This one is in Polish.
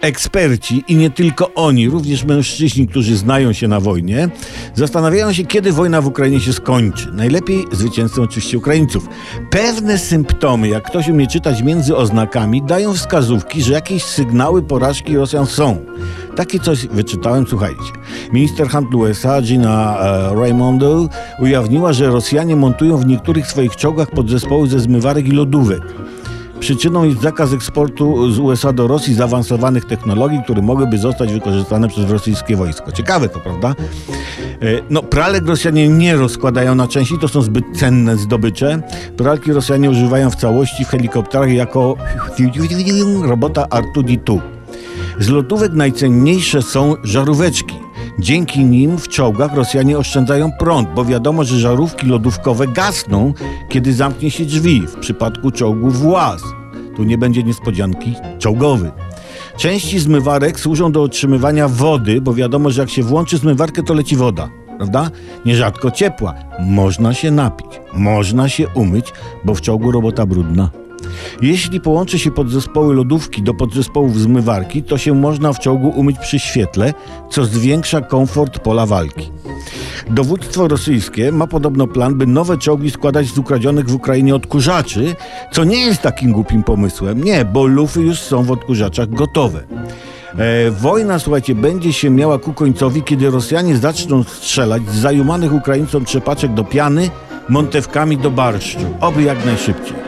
Eksperci i nie tylko oni, również mężczyźni, którzy znają się na wojnie, zastanawiają się, kiedy wojna w Ukrainie się skończy. Najlepiej zwycięzcą oczywiście Ukraińców. Pewne symptomy, jak ktoś umie czytać między oznakami, dają wskazówki, że jakieś sygnały porażki Rosjan są. Takie coś wyczytałem, słuchajcie. Minister handlu USA Gina e, Raimondo ujawniła, że Rosjanie montują w niektórych swoich czołgach podzespoły ze zmywarek i lodówek. Przyczyną jest zakaz eksportu z USA do Rosji zaawansowanych technologii, które mogłyby zostać wykorzystane przez rosyjskie wojsko. Ciekawe to, prawda? E, No, pralek Rosjanie nie rozkładają na części, to są zbyt cenne zdobycze. Pralki Rosjanie używają w całości w helikopterach jako robota R2D2. Z lotówek najcenniejsze są żaróweczki. Dzięki nim w czołgach Rosjanie oszczędzają prąd, bo wiadomo, że żarówki lodówkowe gasną, kiedy zamknie się drzwi w przypadku czołgów właz. Tu nie będzie niespodzianki czołgowy. Części zmywarek służą do otrzymywania wody, bo wiadomo, że jak się włączy zmywarkę, to leci woda, prawda? Nierzadko ciepła. Można się napić, można się umyć, bo w czołgu robota brudna. Jeśli połączy się podzespoły lodówki do podzespołów zmywarki, to się można w czołgu umyć przy świetle, co zwiększa komfort pola walki. Dowództwo rosyjskie ma podobno plan, by nowe czołgi składać z ukradzionych w Ukrainie odkurzaczy, co nie jest takim głupim pomysłem. Nie, bo lufy już są w odkurzaczach gotowe. E, wojna, słuchajcie, będzie się miała ku końcowi, kiedy Rosjanie zaczną strzelać z zajumanych Ukraińcom trzepaczek do piany, montewkami do barszczu. Oby jak najszybciej.